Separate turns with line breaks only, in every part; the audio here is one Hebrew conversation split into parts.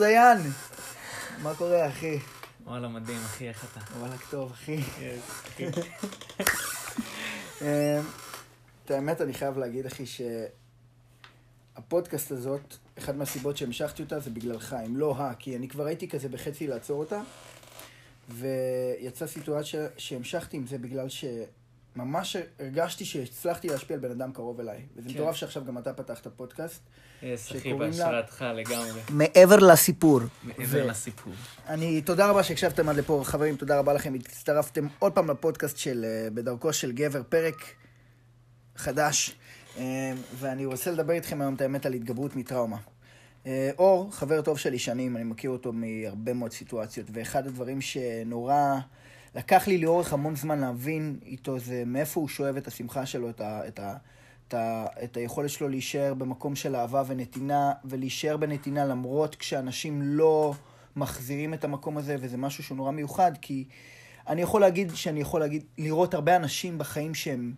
דיין! מה קורה, אחי?
וואלה, מדהים, אחי, איך אתה?
וואלכ טוב, אחי. אמ, את האמת, אני חייב להגיד, אחי, שהפודקאסט הזאת, אחת מהסיבות שהמשכתי אותה זה בגללך, אם לא ה, כי אני כבר הייתי כזה בחצי לעצור אותה, ויצאה סיטואציה שהמשכתי עם זה בגלל שממש הרגשתי שהצלחתי להשפיע על בן אדם קרוב אליי. וזה
כן.
מטורף שעכשיו גם אתה פתחת פודקאסט.
יס, אחי,
שקוראים לה-
בהשראתך לגמרי.
מעבר לסיפור.
מעבר
ו-
לסיפור.
אני, תודה רבה שהקשבתם עד לפה, חברים, תודה רבה לכם. הצטרפתם עוד פעם לפודקאסט של אה, בדרכו של גבר, פרק חדש. אה, ואני רוצה לדבר איתכם היום את האמת על התגברות מטראומה. אה, אור, חבר טוב שלי שנים, אני מכיר אותו מהרבה מאוד סיטואציות, ואחד הדברים שנורא לקח לי לאורך המון זמן להבין איתו זה מאיפה הוא שואב את השמחה שלו, את, ה, את, ה, את, ה, את היכולת שלו להישאר במקום של אהבה ונתינה, ולהישאר בנתינה למרות כשאנשים לא מחזירים את המקום הזה, וזה משהו שהוא נורא מיוחד, כי אני יכול להגיד שאני יכול להגיד, לראות הרבה אנשים בחיים שהם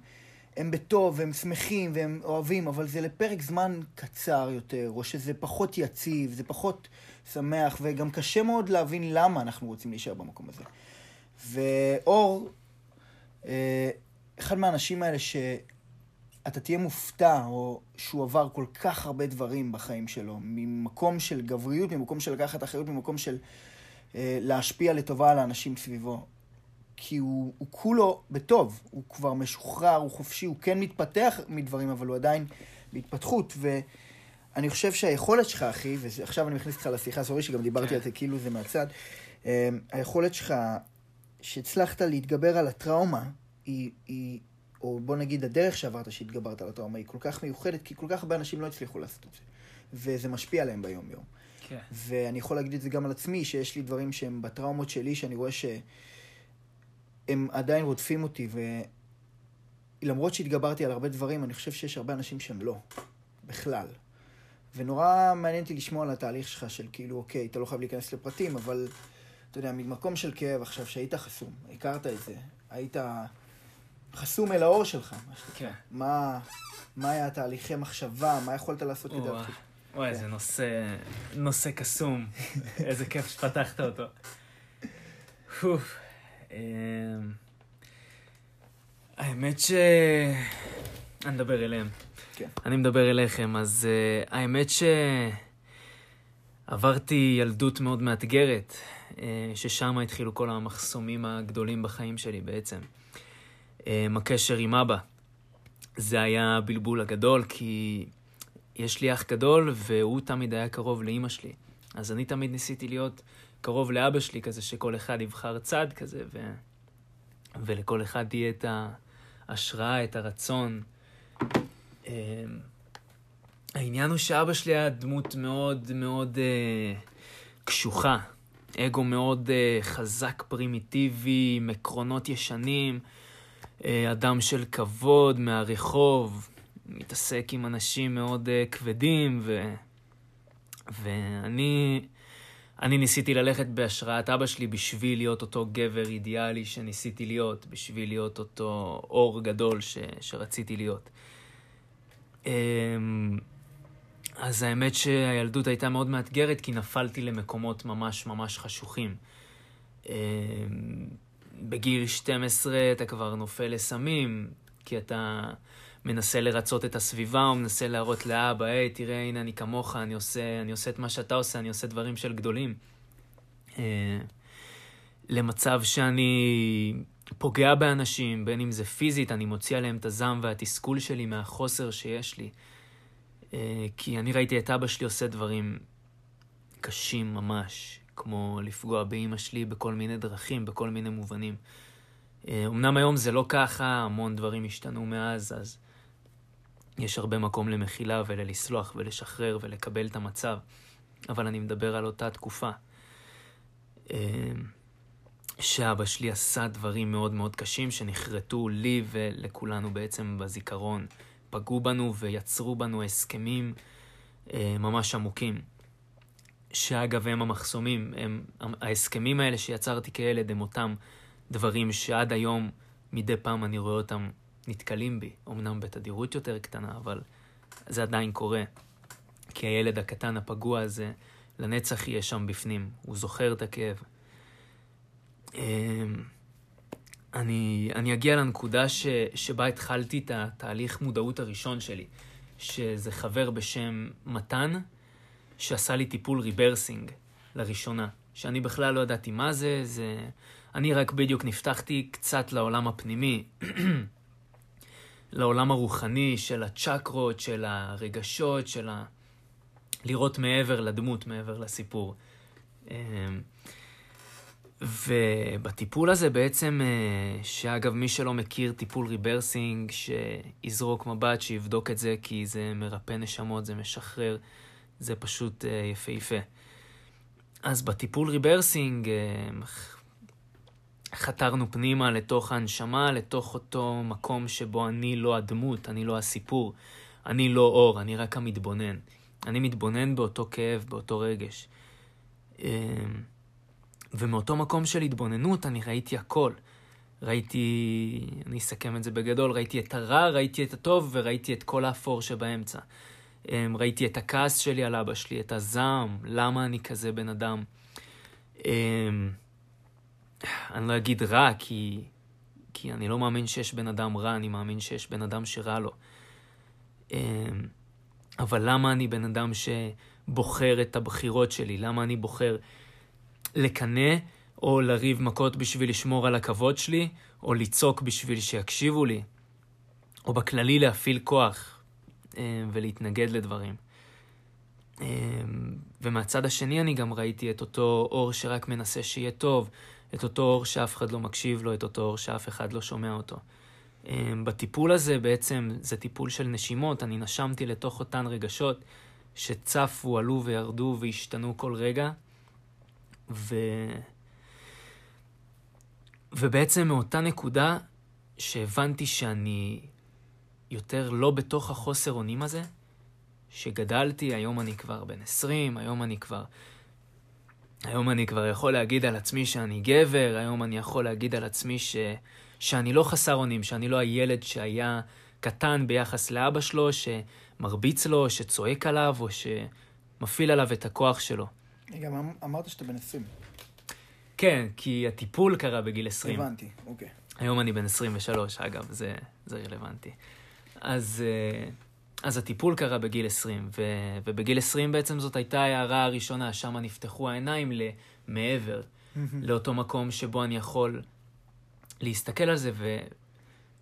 הם בטוב, והם שמחים, והם אוהבים, אבל זה לפרק זמן קצר יותר, או שזה פחות יציב, זה פחות שמח, וגם קשה מאוד להבין למה אנחנו רוצים להישאר במקום הזה. ואור, אה, אחד מהאנשים האלה שאתה תהיה מופתע, או שהוא עבר כל כך הרבה דברים בחיים שלו, ממקום של גבריות, ממקום של לקחת אחריות, ממקום של אה, להשפיע לטובה על האנשים סביבו. כי הוא, הוא כולו בטוב, הוא כבר משוחרר, הוא חופשי, הוא כן מתפתח מדברים, אבל הוא עדיין בהתפתחות. ואני חושב שהיכולת שלך, אחי, ועכשיו אני מכניס אותך לשיחה, סורי שגם דיברתי
כן.
על זה כאילו זה מהצד, אה, היכולת שלך, שהצלחת להתגבר על הטראומה, היא, היא, או בוא נגיד הדרך שעברת שהתגברת על הטראומה, היא כל כך מיוחדת, כי כל כך הרבה אנשים לא הצליחו לעשות את זה. וזה משפיע עליהם ביום-יום.
כן.
ואני יכול להגיד את זה גם על עצמי, שיש לי דברים שהם בטראומות שלי, שאני רואה שהם עדיין רודפים אותי, ולמרות שהתגברתי על הרבה דברים, אני חושב שיש הרבה אנשים שהם לא, בכלל. ונורא מעניין אותי לשמוע על התהליך שלך של כאילו, אוקיי, אתה לא חייב להיכנס לפרטים, אבל אתה יודע, ממקום של כאב עכשיו, שהיית חסום, הכרת את זה, היית חסום אל האור שלך, מה שנקרא.
כן.
מה, מה היה התהליכי מחשבה, מה יכולת לעשות כדי...
וואי,
להפחית?
וואי,
כן.
זה נושא, נושא קסום. איזה כיף שפתחת אותו. אמ, האמת ש... אני מדבר אליהם.
כן.
אני מדבר אליכם, אז uh, האמת שעברתי ילדות מאוד מאתגרת, ששם התחילו כל המחסומים הגדולים בחיים שלי בעצם. Um, הקשר עם אבא. זה היה הבלבול הגדול, כי יש לי אח גדול, והוא תמיד היה קרוב לאימא שלי. אז אני תמיד ניסיתי להיות קרוב לאבא שלי, כזה שכל אחד יבחר צד כזה, ו... ולכל אחד תהיה את ההשראה, את הרצון. אמ, העניין הוא שאבא שלי היה דמות מאוד מאוד אה, קשוחה. אגו מאוד אה, חזק, פרימיטיבי, עם עקרונות ישנים, אה, אדם של כבוד מהרחוב, מתעסק עם אנשים מאוד אה, כבדים, ו... ואני אני ניסיתי ללכת בהשראת אבא שלי בשביל להיות אותו גבר אידיאלי שניסיתי להיות, בשביל להיות אותו אור גדול ש... שרציתי להיות. אמ, אז האמת שהילדות הייתה מאוד מאתגרת, כי נפלתי למקומות ממש ממש חשוכים. אמ, בגיל 12 אתה כבר נופל לסמים, כי אתה מנסה לרצות את הסביבה, או מנסה להראות לאבא, היי, תראה, הנה אני כמוך, אני עושה, אני עושה את מה שאתה עושה, אני עושה דברים של גדולים. אה, למצב שאני פוגע באנשים, בין אם זה פיזית, אני מוציא עליהם את הזעם והתסכול שלי מהחוסר שיש לי. אה, כי אני ראיתי את אבא שלי עושה דברים קשים ממש, כמו לפגוע באימא שלי בכל מיני דרכים, בכל מיני מובנים. אה, אמנם היום זה לא ככה, המון דברים השתנו מאז, אז יש הרבה מקום למחילה וללסלוח ולשחרר ולקבל את המצב, אבל אני מדבר על אותה תקופה. אה, שאבא שלי עשה דברים מאוד מאוד קשים שנחרטו לי ולכולנו בעצם בזיכרון. פגעו בנו ויצרו בנו הסכמים אה, ממש עמוקים. שאגב הם המחסומים, הם, ההסכמים האלה שיצרתי כילד הם אותם דברים שעד היום מדי פעם אני רואה אותם נתקלים בי, אמנם בתדירות יותר קטנה, אבל זה עדיין קורה. כי הילד הקטן הפגוע הזה, לנצח יהיה שם בפנים, הוא זוכר את הכאב. אמ, אני, אני אגיע לנקודה ש, שבה התחלתי את התהליך מודעות הראשון שלי, שזה חבר בשם מתן, שעשה לי טיפול ריברסינג לראשונה, שאני בכלל לא ידעתי מה זה, זה... אני רק בדיוק נפתחתי קצת לעולם הפנימי, לעולם הרוחני של הצ'קרות, של הרגשות, של ה... לראות מעבר לדמות, מעבר לסיפור. אמ, ובטיפול הזה בעצם, אה, שאגב, מי שלא מכיר טיפול ריברסינג, שיזרוק מבט, שיבדוק את זה, כי זה מרפא נשמות, זה משחרר, זה פשוט אה, יפהפה. אז בטיפול ריברסינג אה, חתרנו פנימה לתוך ההנשמה, לתוך אותו מקום שבו אני לא הדמות, אני לא הסיפור, אני לא אור, אני רק המתבונן. אני מתבונן באותו כאב, באותו רגש. ומאותו מקום של התבוננות אני ראיתי הכל. ראיתי, אני אסכם את זה בגדול, ראיתי את הרע, ראיתי את הטוב וראיתי את כל האפור שבאמצע. אמ, ראיתי את הכעס שלי על אבא שלי, את הזעם, למה אני כזה בן אדם. אמ, אני לא אגיד רע, כי, כי אני לא מאמין שיש בן אדם רע, אני מאמין שיש בן אדם שרע לו. אמ, אבל למה אני בן אדם שבוחר את הבחירות שלי? למה אני בוחר לקנא או לריב מכות בשביל לשמור על הכבוד שלי, או לצעוק בשביל שיקשיבו לי, או בכללי להפעיל כוח אה, ולהתנגד לדברים. אה, ומהצד השני אני גם ראיתי את אותו אור שרק מנסה שיהיה טוב, את אותו אור שאף אחד לא מקשיב לו, את אותו אור שאף אחד לא שומע אותו. אה, בטיפול הזה בעצם זה טיפול של נשימות, אני נשמתי לתוך אותן רגשות שצפו, עלו וירדו והשתנו כל רגע. ו... ובעצם מאותה נקודה שהבנתי שאני יותר לא בתוך החוסר אונים הזה, שגדלתי, היום אני כבר בן 20, היום אני כבר... היום אני כבר יכול להגיד על עצמי שאני גבר, היום אני יכול להגיד על עצמי ש... שאני לא חסר אונים, שאני לא הילד שהיה קטן ביחס לאבא שלו, שמרביץ לו, שצועק עליו, או שמפעיל עליו את הכוח שלו.
גם אמ- אמרת שאתה בן 20.
כן, כי הטיפול קרה בגיל 20.
הבנתי, אוקיי.
היום אני בן 23, אגב, זה, זה רלוונטי. אז, אה, אז הטיפול קרה בגיל 20, ו, ובגיל 20 בעצם זאת הייתה ההערה הראשונה, שם נפתחו העיניים למעבר, לאותו מקום שבו אני יכול להסתכל על זה, ו,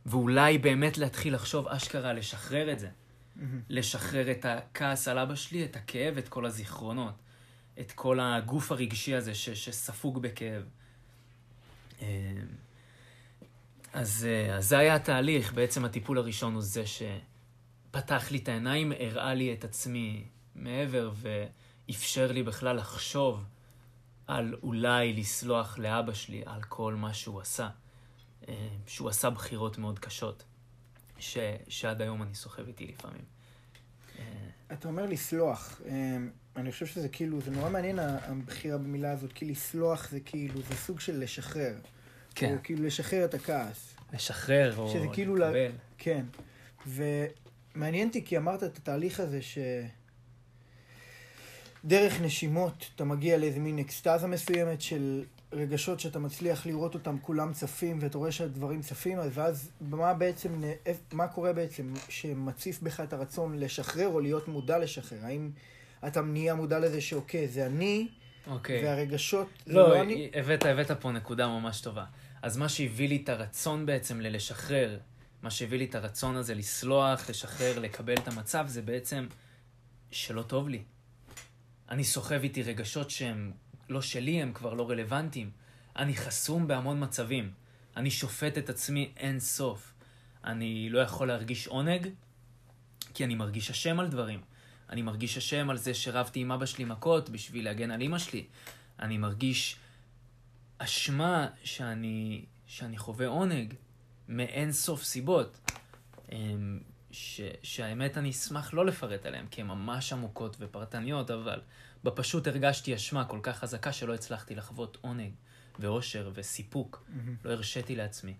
ואולי באמת להתחיל לחשוב אשכרה, לשחרר את זה. לשחרר את הכעס על אבא שלי, את הכאב, את כל הזיכרונות. את כל הגוף הרגשי הזה ש, שספוג בכאב. אה, אז, אה, אז זה היה התהליך, בעצם הטיפול הראשון הוא זה שפתח לי את העיניים, הראה לי את עצמי מעבר ואפשר לי בכלל לחשוב על אולי לסלוח לאבא שלי על כל מה שהוא עשה. אה, שהוא עשה בחירות מאוד קשות, ש, שעד היום אני סוחב איתי לפעמים.
אתה אומר לסלוח. אני חושב שזה כאילו, זה נורא מעניין הבחירה במילה הזאת, כי לסלוח זה כאילו, זה סוג של לשחרר. כן. או כאילו לשחרר את הכעס.
לשחרר או
כאילו לקבל. לה... כן. ומעניין אותי כי אמרת את התהליך הזה ש... דרך נשימות אתה מגיע לאיזה מין אקסטזה מסוימת של רגשות שאתה מצליח לראות אותם כולם צפים ואתה רואה שהדברים צפים, ואז מה בעצם, מה קורה בעצם שמציף בך את הרצון לשחרר או להיות מודע לשחרר? האם אתה נהיה מודע לזה שאוקיי, זה אני, אוקיי. והרגשות,
זה לא, לא אני. לא, הבאת, הבאת פה נקודה ממש טובה. אז מה שהביא לי את הרצון בעצם ללשחרר, מה שהביא לי את הרצון הזה לסלוח, לשחרר, לקבל את המצב, זה בעצם שלא טוב לי. אני סוחב איתי רגשות שהם לא שלי, הם כבר לא רלוונטיים. אני חסום בהמון מצבים. אני שופט את עצמי אין סוף. אני לא יכול להרגיש עונג, כי אני מרגיש אשם על דברים. אני מרגיש אשם על זה שרבתי עם אבא שלי מכות בשביל להגן על אמא שלי. אני מרגיש אשמה שאני, שאני חווה עונג מאין סוף סיבות. אמ, ש, שהאמת אני אשמח לא לפרט עליהן, כי הן ממש עמוקות ופרטניות, אבל בפשוט הרגשתי אשמה כל כך חזקה שלא הצלחתי לחוות עונג ואושר וסיפוק. Mm-hmm. לא הרשיתי לעצמי.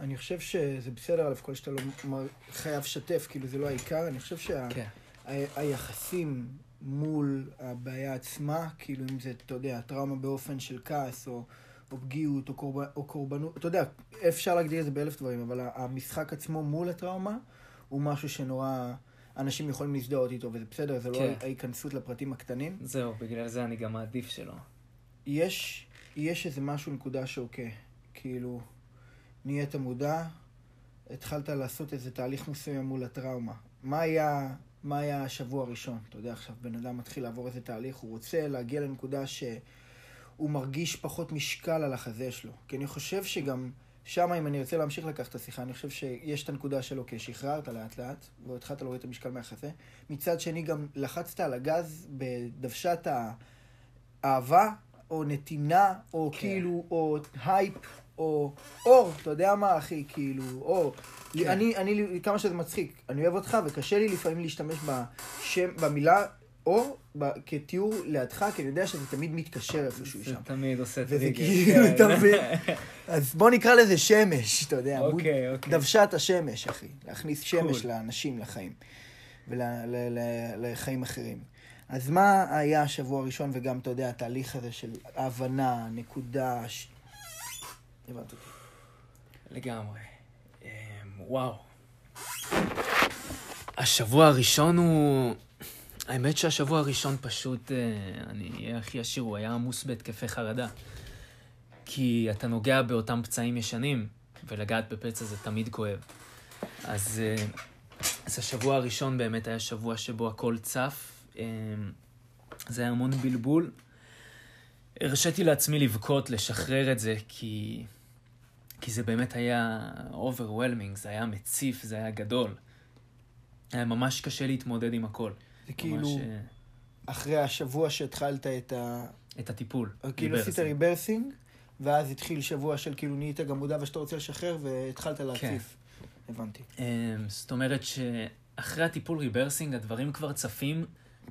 אני חושב שזה בסדר, א' כל שאתה לא חייב לשתף, כאילו זה לא העיקר, אני חושב שה... כן. היחסים מול הבעיה עצמה, כאילו אם זה, אתה יודע, טראומה באופן של כעס, או, או פגיעות, או, קורב, או קורבנות, אתה יודע, אפשר להגדיר את זה באלף דברים, אבל המשחק עצמו מול הטראומה, הוא משהו שנורא... אנשים יכולים להזדהות איתו, וזה בסדר, זה לא
כן.
ההיכנסות לפרטים הקטנים.
זהו, בגלל זה אני גם מעדיף שלא.
יש, יש איזה משהו, נקודה שאוקיי, כאילו, נהיית מודע, התחלת לעשות איזה תהליך מסוים מול הטראומה. מה היה, מה היה השבוע הראשון? אתה יודע, עכשיו בן אדם מתחיל לעבור איזה תהליך, הוא רוצה להגיע לנקודה שהוא מרגיש פחות משקל על החזה שלו. כי אני חושב שגם שם, אם אני רוצה להמשיך לקחת את השיחה, אני חושב שיש את הנקודה של אוקיי, שחררת לאט לאט, והתחלת להוריד את המשקל מהחזה. מצד שני, גם לחצת על הגז בדוושת האהבה, או נתינה, או
כן.
כאילו, או הייפ, או אור, אתה יודע מה, אחי, כאילו, או...
כן.
אני, אני, כמה שזה מצחיק, אני אוהב אותך, וקשה לי לפעמים להשתמש בשם, במילה אור, כתיאור לידך, כי אני יודע שזה תמיד מתקשר איפשהו
זה
שם.
תמיד עושה
וזה
טריגר.
כאילו,
כן.
אתה מבין? אז בוא נקרא לזה שמש, אתה יודע.
אוקיי, אוקיי.
דוושת השמש, אחי. להכניס שמש. לאנשים, לחיים. ולחיים אחרים. אז מה היה השבוע הראשון, וגם, אתה יודע, התהליך הזה של הבנה, נקודה... ש... הבנת אותי.
לגמרי. אמ, וואו. השבוע הראשון הוא... האמת שהשבוע הראשון פשוט, אה, אני אהיה הכי עשיר, הוא היה עמוס בהתקפי חרדה. כי אתה נוגע באותם פצעים ישנים, ולגעת בפצע זה תמיד כואב. אז, אה, אז השבוע הראשון באמת היה שבוע שבו הכל צף. אה, זה היה המון בלבול. הרשיתי לעצמי לבכות, לשחרר את זה, כי... כי זה באמת היה overwhelming, זה היה מציף, זה היה גדול. היה ממש קשה להתמודד עם הכל.
זה כאילו,
ממש, אה,
אחרי השבוע שהתחלת את ה...
את הטיפול.
כאילו עשית
ריברסינג.
ואז התחיל שבוע של כאילו נהיית גם מודע ושאתה רוצה לשחרר, והתחלת
כן.
להציף. הבנתי.
אמ, זאת אומרת שאחרי הטיפול ריברסינג הדברים כבר צפים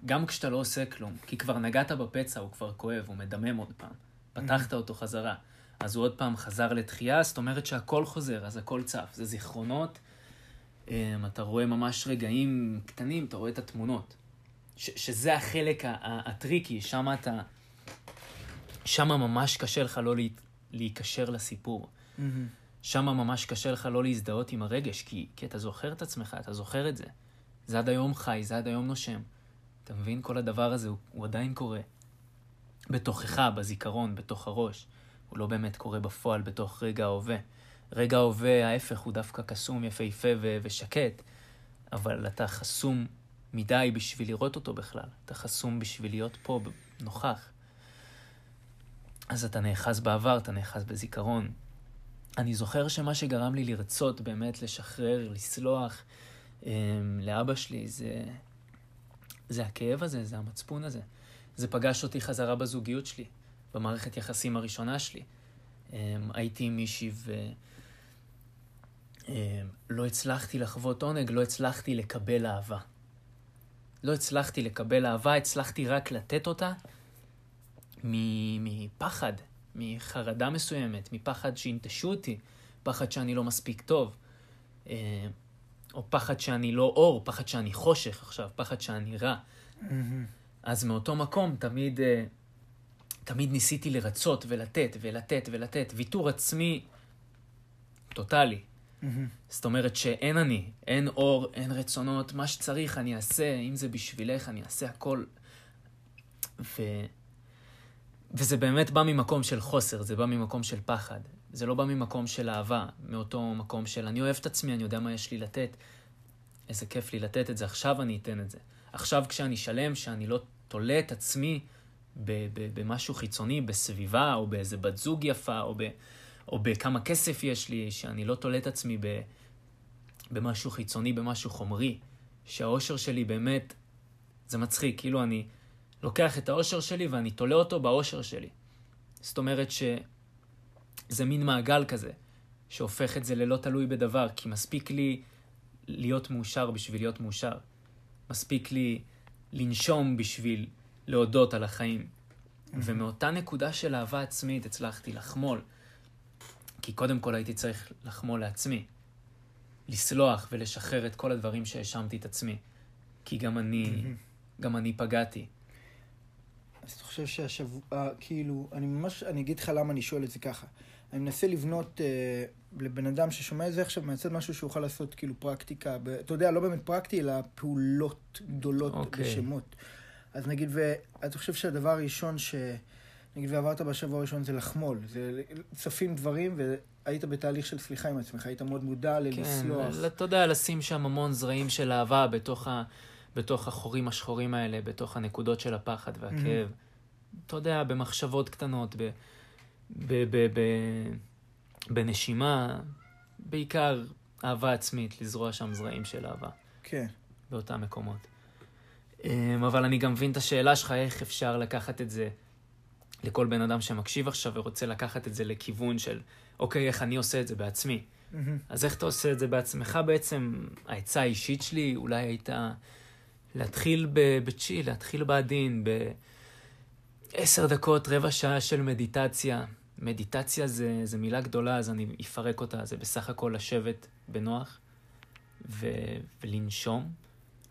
גם כשאתה לא עושה כלום. כי כבר נגעת בפצע, הוא כבר כואב, הוא מדמם עוד פעם. פתחת אותו חזרה. אז הוא עוד פעם חזר לתחייה, זאת אומרת שהכל חוזר, אז הכל צף. זה זיכרונות, אמ, אתה רואה ממש רגעים קטנים, אתה רואה את התמונות. ש- שזה החלק ה tricky, שם אתה... שם ממש קשה לך לא להיקשר לסיפור. שם ממש קשה לך לא להזדהות עם הרגש, כי, כי אתה זוכר את עצמך, אתה זוכר את זה. זה עד היום חי, זה עד היום נושם. אתה מבין? כל הדבר הזה, הוא, הוא עדיין קורה. בתוכך, בזיכרון, בתוך הראש. הוא לא באמת קורה בפועל בתוך רגע ההווה. רגע ההווה, ההפך, הוא דווקא קסום, יפהפה ו- ושקט, אבל אתה חסום מדי בשביל לראות אותו בכלל. אתה חסום בשביל להיות פה, נוכח. אז אתה נאחז בעבר, אתה נאחז בזיכרון. אני זוכר שמה שגרם לי לרצות באמת לשחרר, לסלוח um, לאבא שלי, זה, זה הכאב הזה, זה המצפון הזה. זה פגש אותי חזרה בזוגיות שלי, במערכת יחסים הראשונה שלי. Um, הייתי עם מישהי ולא הצלחתי לחוות עונג, לא הצלחתי לקבל אהבה. לא הצלחתי לקבל אהבה, הצלחתי רק לתת אותה מפחד, מחרדה מסוימת, מפחד שינטשו אותי, פחד שאני לא מספיק טוב, אה, או פחד שאני לא אור, פחד שאני חושך עכשיו, פחד שאני רע. אז מאותו מקום תמיד, אה, תמיד ניסיתי לרצות ולתת ולתת ולתת. ויתור עצמי טוטאלי. זאת אומרת שאין אני, אין אור, אין רצונות, מה שצריך אני אעשה, אם זה בשבילך, אני אעשה הכל. ו... וזה באמת בא ממקום של חוסר, זה בא ממקום של פחד. זה לא בא ממקום של אהבה, מאותו מקום של אני אוהב את עצמי, אני יודע מה יש לי לתת. איזה כיף לי לתת את זה, עכשיו אני אתן את זה. עכשיו כשאני שלם, שאני לא תולה את עצמי במשהו חיצוני, בסביבה, או באיזה בת זוג יפה, או, ב- או בכמה כסף יש לי, שאני לא תולה את עצמי ב- במשהו חיצוני, במשהו חומרי. שהאושר שלי באמת, זה מצחיק, כאילו אני לוקח את האושר שלי ואני תולה אותו באושר שלי. זאת אומרת שזה מין מעגל כזה, שהופך את זה ללא תלוי בדבר, כי מספיק לי להיות מאושר בשביל להיות מאושר. מספיק לי לנשום בשביל להודות על החיים. ומאותה נקודה של אהבה עצמית הצלחתי לחמול. כי קודם כל הייתי צריך לחמול לעצמי. לסלוח ולשחרר את כל הדברים שהאשמתי את עצמי. כי גם אני, גם אני פגעתי.
אז אתה חושב שהשבוע, כאילו, אני ממש, אני אגיד לך למה אני שואל את זה ככה. אני מנסה לבנות אה, לבן אדם ששומע את זה עכשיו, מהצד משהו שהוא יוכל לעשות כאילו פרקטיקה, ב, אתה יודע, לא באמת פרקטי, אלא פעולות גדולות
אוקיי.
בשמות. אז נגיד, ואתה חושב שהדבר הראשון ש... נגיד, ועברת בשבוע הראשון זה לחמול. זה צפים דברים, והיית בתהליך של סליחה עם עצמך, היית מאוד מודע ללסלוח.
כן, אתה יודע, לשים שם המון זרעים של אהבה בתוך, ה, בתוך החורים השחורים האלה, בתוך הנקודות של הפחד והכאב. אתה יודע, במחשבות קטנות, ב, ב, ב, ב, בנשימה, בעיקר אהבה עצמית, לזרוע שם זרעים של אהבה
כן.
באותם מקומות. אמ, אבל אני גם מבין את השאלה שלך, איך אפשר לקחת את זה לכל בן אדם שמקשיב עכשיו ורוצה לקחת את זה לכיוון של, אוקיי, איך אני עושה את זה בעצמי.
מהמם.
אז איך אתה עושה את זה בעצמך בעצם? העצה האישית שלי אולי הייתה להתחיל ב- בצ'יל, להתחיל בעדין, בעשר דקות, רבע שעה של מדיטציה. מדיטציה זה, זה מילה גדולה, אז אני אפרק אותה. זה בסך הכל לשבת בנוח ו- ולנשום.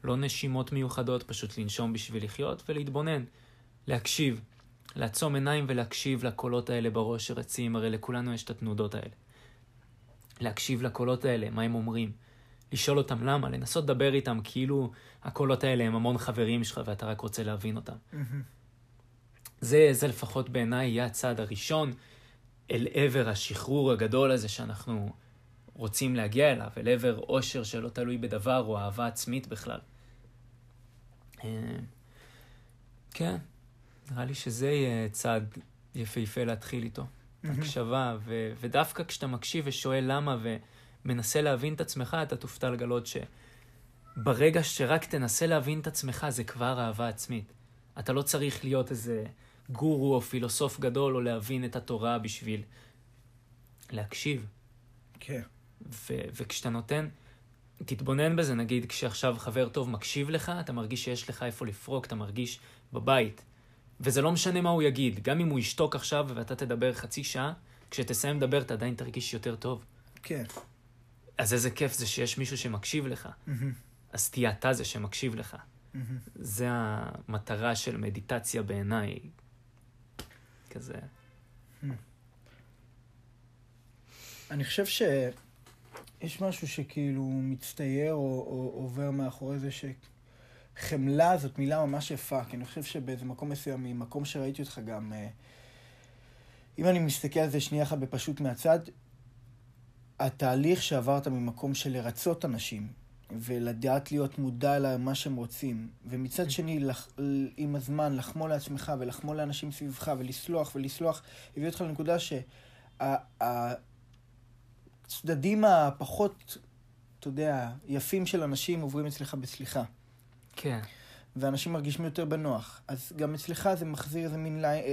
לא נשימות מיוחדות, פשוט לנשום בשביל לחיות ולהתבונן. להקשיב. לעצום עיניים ולהקשיב לקולות האלה בראש שרצים, הרי לכולנו יש את התנודות האלה. להקשיב לקולות האלה, מה הם אומרים. לשאול אותם למה, לנסות לדבר איתם כאילו הקולות האלה הם המון חברים שלך ואתה רק רוצה להבין אותם.
מהמם.
זה, זה לפחות בעיניי יהיה הצעד הראשון אל עבר השחרור הגדול הזה שאנחנו רוצים להגיע אליו, אל עבר אושר שלא תלוי בדבר או אהבה עצמית בכלל. אה, כן, נראה לי שזה יהיה צעד יפהפה להתחיל איתו.
מהמם.
הקשבה, ו- ודווקא כשאתה מקשיב ושואל למה ומנסה להבין את עצמך, אתה תופתע לגלות שברגע שרק תנסה להבין את עצמך, זה כבר אהבה עצמית. אתה לא צריך להיות איזה גורו או פילוסוף גדול או להבין את התורה בשביל להקשיב.
כן.
ו- וכשאתה נותן, תתבונן בזה, נגיד כשעכשיו חבר טוב מקשיב לך, אתה מרגיש שיש לך איפה לפרוק, אתה מרגיש בבית. וזה לא משנה מה הוא יגיד, גם אם הוא ישתוק עכשיו ואתה תדבר חצי שעה, כשתסיים לדבר אתה עדיין תרגיש יותר טוב.
כן.
אז איזה כיף זה שיש מישהו שמקשיב לך.
מהמם.
אז תהיה אתה זה שמקשיב לך.
מהמם.
זה המטרה של מדיטציה בעיניי. כזה.
אני חושב שיש משהו שכאילו מצטייר או, או עובר מאחורי זה שחמלה זאת מילה ממש יפה, כי אני חושב שבאיזה מקום מסוים, ממקום שראיתי אותך גם, אה, אם אני מסתכל על זה שנייה אחת בפשוט מהצד, התהליך שעברת ממקום של לרצות אנשים, ולדעת להיות מודע למה שהם רוצים, ומצד שני, לח, עם הזמן, לחמול לעצמך ולחמול לאנשים סביבך ולסלוח ולסלוח, הביא אותך לנקודה שה... ה- הצדדים הפחות, אתה יודע, יפים של אנשים עוברים אצלך בסליחה.
כן.
ואנשים מרגישים יותר בנוח. אז גם אצלך זה מחזיר איזה מין, לי, אה,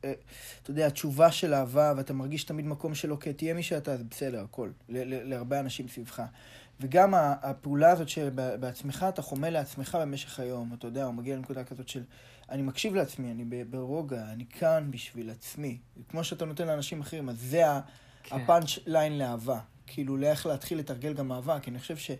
אתה יודע, תשובה של אהבה, ואתה מרגיש תמיד מקום של אוקיי, תהיה מי שאתה, זה בסדר, הכל. להרבה אנשים סביבך. וגם הפעולה הזאת שבעצמך, אתה חומל לעצמך במשך היום, אתה יודע, הוא מגיע לנקודה כזאת של, אני מקשיב לעצמי, אני ברוגע, אני כאן בשביל עצמי. כמו שאתה נותן לאנשים אחרים, אז זה.
כן.
הפאנץ' ליין לאהבה. כאילו, לאיך להתחיל לתרגל גם אהבה, כי אני חושב ש...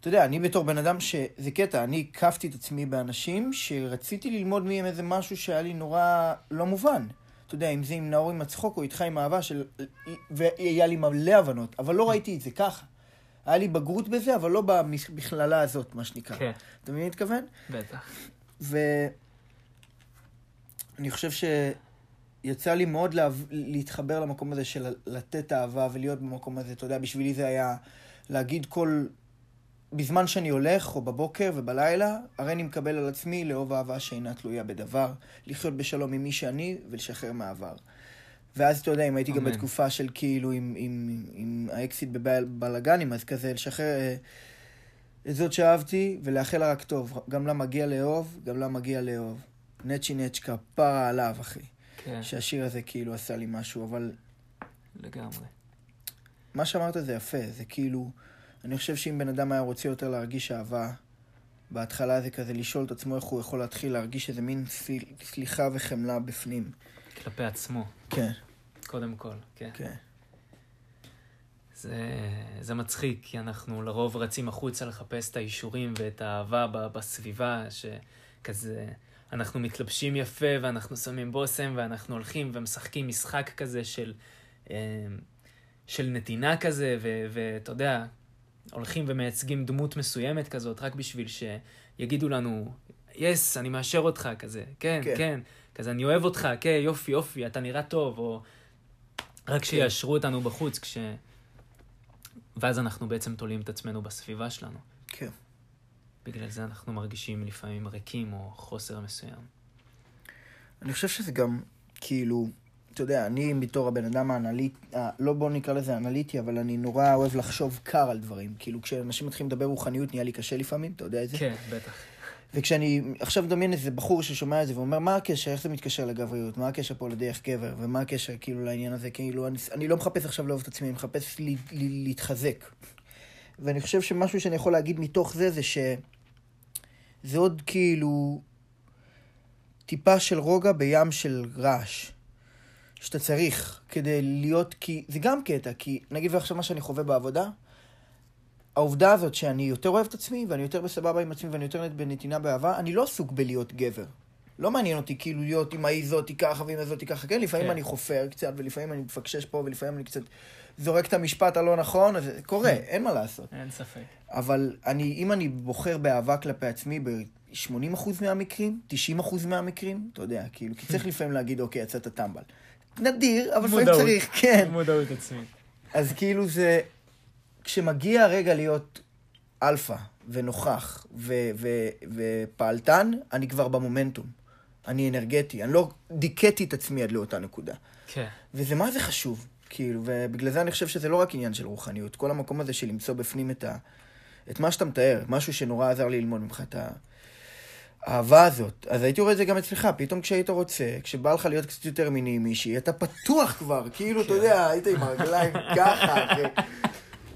אתה יודע, אני בתור בן אדם ש... זה קטע, אני הקפתי את עצמי באנשים שרציתי ללמוד מהם איזה משהו שהיה לי נורא לא מובן. אתה יודע, אם זה עם נאור עם הצחוק או איתך עם אהבה, של... והיה לי מלא הבנות, אבל לא ראיתי את זה ככה. היה לי בגרות בזה, אבל לא במכללה הזאת, מה שנקרא.
כן,
אתה מבין מה אני מתכוון?
בטח.
ואני חושב שיצא לי מאוד לה... להתחבר למקום הזה של לתת אהבה ולהיות במקום הזה. אתה יודע, בשבילי זה היה להגיד כל... בזמן שאני הולך, או בבוקר ובלילה, הרי אני מקבל על עצמי לאהוב אהבה שאינה תלויה בדבר, לחיות בשלום עם מי שאני ולשחרר מהעבר. ואז אתה יודע, אם הייתי גם
אמן.
בתקופה של כאילו עם, עם, עם האקסיט בבלאגנים, אז כזה לשחרר אה, את זאת שאהבתי ולאחל לה רק טוב. גם לה מגיע לאהוב, גם לה מגיע לאהוב. נצ'י נצ'קה, פרה עליו, אחי.
כן,
שהשיר הזה כאילו עשה לי משהו, אבל
לגמרי.
מה שאמרת זה יפה, זה כאילו, אני חושב שאם בן אדם היה רוצה יותר להרגיש אהבה, בהתחלה זה כזה לשאול את עצמו איך הוא יכול להתחיל להרגיש איזה מין סל- סליחה וחמלה בפנים.
כלפי עצמו,
כן,
קודם כל, כן.
כן.
זה, זה מצחיק, כי אנחנו לרוב רצים החוצה לחפש את האישורים ואת האהבה בסביבה, שכזה, אנחנו מתלבשים יפה ואנחנו שמים בושם ואנחנו הולכים ומשחקים משחק כזה של, אה, של נתינה כזה, ואתה יודע, הולכים ומייצגים דמות מסוימת כזאת, רק בשביל שיגידו לנו, יס, אני מאשר אותך, כזה, כן,
כן.
כן, כן, כזה, אני אוהב אותך, כן, יופי, יופי, אתה נראה טוב, או רק שיאשרו אותנו בחוץ, כש... ואז אנחנו בעצם תולים את עצמנו בסביבה שלנו.
כן.
בגלל זה אנחנו מרגישים לפעמים ריקים או חוסר מסוים.
אני חושב שזה גם, כאילו, אתה יודע, אני בתור הבן אדם האנליטי, לא בוא נקרא לזה אנליטי, אבל אני נורא אוהב לחשוב קר על דברים. כאילו, כשאנשים מתחילים לדבר רוחניות, נהיה לי קשה לפעמים, אתה יודע את זה?
כן, בטח.
וכשאני עכשיו מדמיין איזה בחור ששומע את זה ואומר, מה הקשר, איך זה מתקשר לגבריות, מה הקשר פה לדרך גבר, ומה הקשר כאילו לעניין הזה, כאילו, אני, אני לא מחפש עכשיו לאהוב את עצמי, אני מחפש לי, לי, להתחזק. ואני חושב שמשהו שאני יכול להגיד מתוך זה, זה שזה עוד כאילו טיפה של רוגע בים של רעש. שאתה צריך כדי להיות, כי זה גם קטע, כי נגיד ועכשיו מה שאני חווה בעבודה, העובדה הזאת שאני יותר אוהב את עצמי, ואני יותר בסבבה עם עצמי, ואני יותר בנתינה באהבה, אני לא עסוק בלהיות גבר. לא מעניין אותי כאילו להיות עם ההיא זאתי ככה ועם הזאתי ככה. כן, לפעמים
כן.
אני חופר קצת, ולפעמים אני מפקשש פה, ולפעמים אני קצת זורק את המשפט הלא נכון, אז זה קורה, אין מה לעשות.
אין ספק.
אבל אני, אם אני בוחר באהבה כלפי עצמי ב-80% מהמקרים, 90% מהמקרים, אתה יודע, כאילו, כי צריך לפעמים להגיד, אוקיי, יצאת טמבל. נדיר, אבל לפעמים. צריך, כן.
מודעות עצמית.
אז כאילו זה, כשמגיע הרגע להיות אלפא ונוכח ו- ו- ופעלתן, אני כבר במומנטום. אני אנרגטי, אני לא דיכאתי את עצמי עד לאותה נקודה.
כן.
וזה מה זה חשוב, כאילו, ובגלל זה אני חושב שזה לא רק עניין של רוחניות, כל המקום הזה של למצוא בפנים את, ה, את מה שאתה מתאר, משהו שנורא עזר לי ללמוד ממך, את האהבה הזאת. אז הייתי רואה את זה גם אצלך, פתאום כשהיית רוצה, כשבא לך להיות קצת יותר מיני עם מישהי, אתה פתוח כבר, כאילו, אתה יודע, היית עם הרגליים ככה.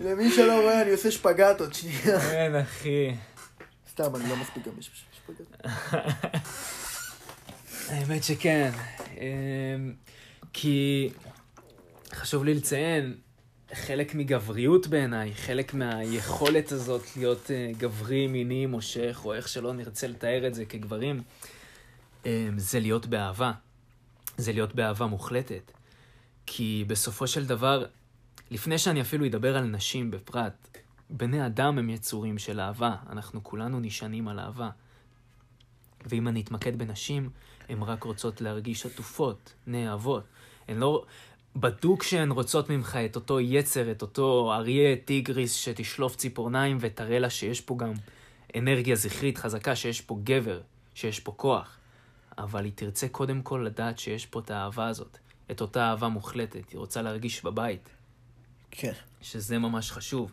למי שלא רואה, אני עושה שפגטות, שנייה.
כן, אחי.
סתם, אני לא מספיק גם בשפגטות.
האמת שכן. אמ, כי חשוב לי לציין, חלק מגבריות בעיניי, חלק מהיכולת הזאת להיות אה, גברי, מיני, מושך, או איך שלא נרצה לתאר את זה כגברים, אמ, זה להיות באהבה. זה להיות באהבה מוחלטת. כי בסופו של דבר, לפני שאני אפילו אדבר על נשים בפרט, בני אדם הם יצורים של אהבה, אנחנו כולנו נשענים על אהבה. ואם אני אתמקד בנשים, הן רק רוצות להרגיש עטופות, נאהבות. הן לא... בדוק שהן רוצות ממך את אותו יצר, את אותו אריה טיגריס שתשלוף ציפורניים ותראה לה שיש פה גם אנרגיה זכרית חזקה, שיש פה גבר, שיש פה כוח. אבל היא תרצה קודם כל לדעת שיש פה את האהבה הזאת, את אותה אהבה מוחלטת, היא רוצה להרגיש בבית.
כן.
שזה ממש חשוב.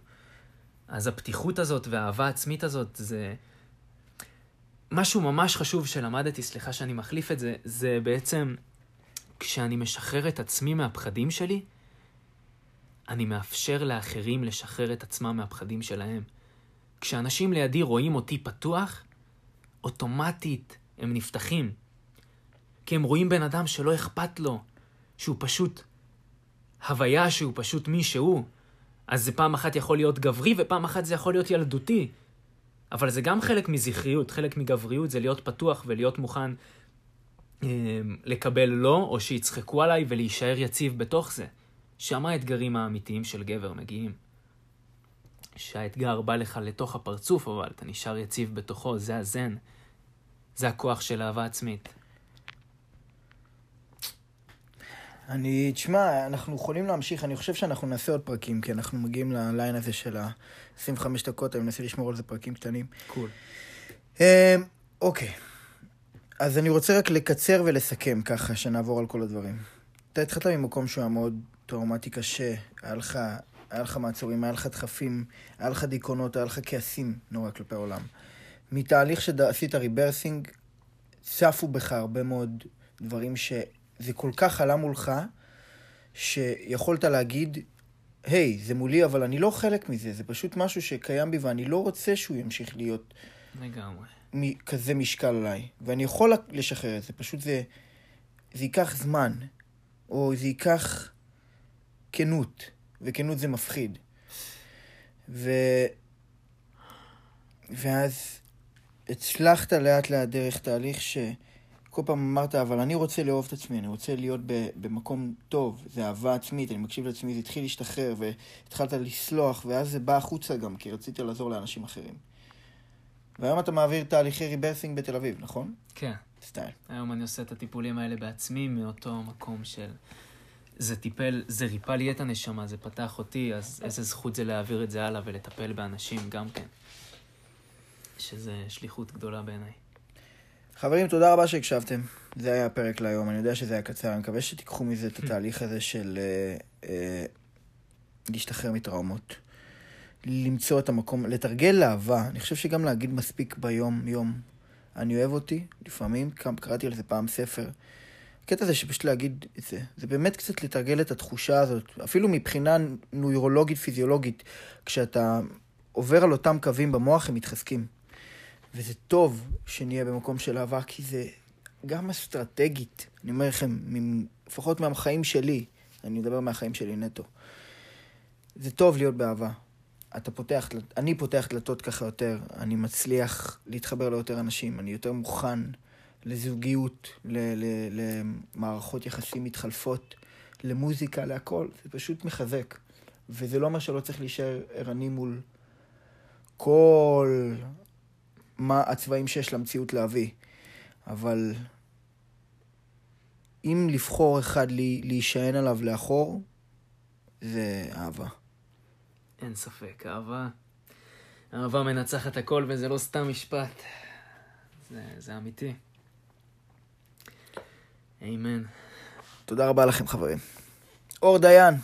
אז הפתיחות הזאת והאהבה העצמית הזאת זה... משהו ממש חשוב שלמדתי, סליחה שאני מחליף את זה, זה בעצם כשאני משחרר את עצמי מהפחדים שלי, אני מאפשר לאחרים לשחרר את עצמם מהפחדים שלהם. כשאנשים לידי רואים אותי פתוח, אוטומטית הם נפתחים. כי הם רואים בן אדם שלא אכפת לו, שהוא פשוט הוויה שהוא פשוט מי שהוא. אז זה פעם אחת יכול להיות גברי ופעם אחת זה יכול להיות ילדותי. אבל זה גם חלק מזכריות, חלק מגבריות זה להיות פתוח ולהיות מוכן לקבל לא, או שיצחקו עליי ולהישאר יציב בתוך זה. שם האתגרים האמיתיים של גבר מגיעים. שהאתגר בא לך לתוך הפרצוף, אבל אתה נשאר יציב בתוכו, זה הזן. זה הכוח של אהבה עצמית.
אני, תשמע, אנחנו יכולים להמשיך, אני חושב שאנחנו נעשה עוד פרקים, כי אנחנו מגיעים ל line הזה של ה-25 דקות, אני מנסה לשמור על זה פרקים קטנים.
cool.
אמ, אוקיי, אז אני רוצה רק לקצר ולסכם ככה, שנעבור על כל הדברים. אתה התחלת ממקום שהוא היה מאוד טראומטי קשה, היה לך, היה לך מעצורים, היה לך דחפים, היה לך דיכאונות, היה לך כעסים נורא כלפי העולם. מתהליך שעשית ריברסינג, צפו בך הרבה מאוד דברים שזה כל כך עלה מולך, שיכולת להגיד, היי, זה מולי, אבל אני לא חלק מזה, זה פשוט משהו שקיים בי ואני לא רוצה שהוא ימשיך להיות
לגמרי.
כזה משקל עליי, ואני יכול לשחרר את זה, פשוט זה, זה ייקח זמן, או זה ייקח כנות, וכנות זה מפחיד. ו... ואז הצלחת לאט לאט דרך תהליך שכל פעם אמרת, אבל אני רוצה לאהוב את עצמי, אני רוצה להיות ב... במקום טוב, זה אהבה עצמית, אני מקשיב לעצמי, זה התחיל להשתחרר, והתחלת לסלוח, ואז זה בא החוצה גם, כי רציתי לעזור לאנשים אחרים. והיום אתה מעביר תהליכי rebirthing בתל אביב, נכון?
כן.
Still.
היום אני עושה את הטיפולים האלה בעצמי, מאותו מקום של... זה טיפל, זה ריפא לי את הנשמה, זה פתח אותי, אז איזה זכות זה להעביר את זה הלאה ולטפל באנשים גם כן. שזה שליחות גדולה בעיניי.
חברים, תודה רבה שהקשבתם. זה היה הפרק להיום, אני יודע שזה היה קצר, אני מקווה שתיקחו מזה את התהליך הזה של אה, אה, להשתחרר מטראומות. למצוא את המקום, לתרגל לאהבה. אני חושב שגם להגיד מספיק ביום-יום, אני אוהב אותי, לפעמים, קראתי על זה פעם ספר. הקטע הזה שפשוט להגיד את זה, זה באמת קצת לתרגל את התחושה הזאת, אפילו מבחינה נוירולוגית, פיזיולוגית, כשאתה עובר על אותם קווים במוח, הם מתחזקים. וזה טוב שנהיה במקום של אהבה, כי זה גם אסטרטגית, אני אומר לכם, לפחות מהחיים שלי, אני מדבר מהחיים שלי נטו. זה טוב להיות באהבה. אתה פותח, אני פותח דלתות ככה יותר, אני מצליח להתחבר ליותר אנשים, אני יותר מוכן לזוגיות, למערכות יחסים מתחלפות, למוזיקה, להכל, זה פשוט מחזק. וזה לא אומר שלא צריך להישאר ערני מול כל מה הצבעים שיש למציאות להביא. אבל אם לבחור אחד להישען עליו לאחור, זה אהבה.
אין ספק, אהבה. אהבה מנצחת הכל וזה לא סתם משפט. זה, זה אמיתי. אמן.
תודה רבה לכם, חברים. אור דיין.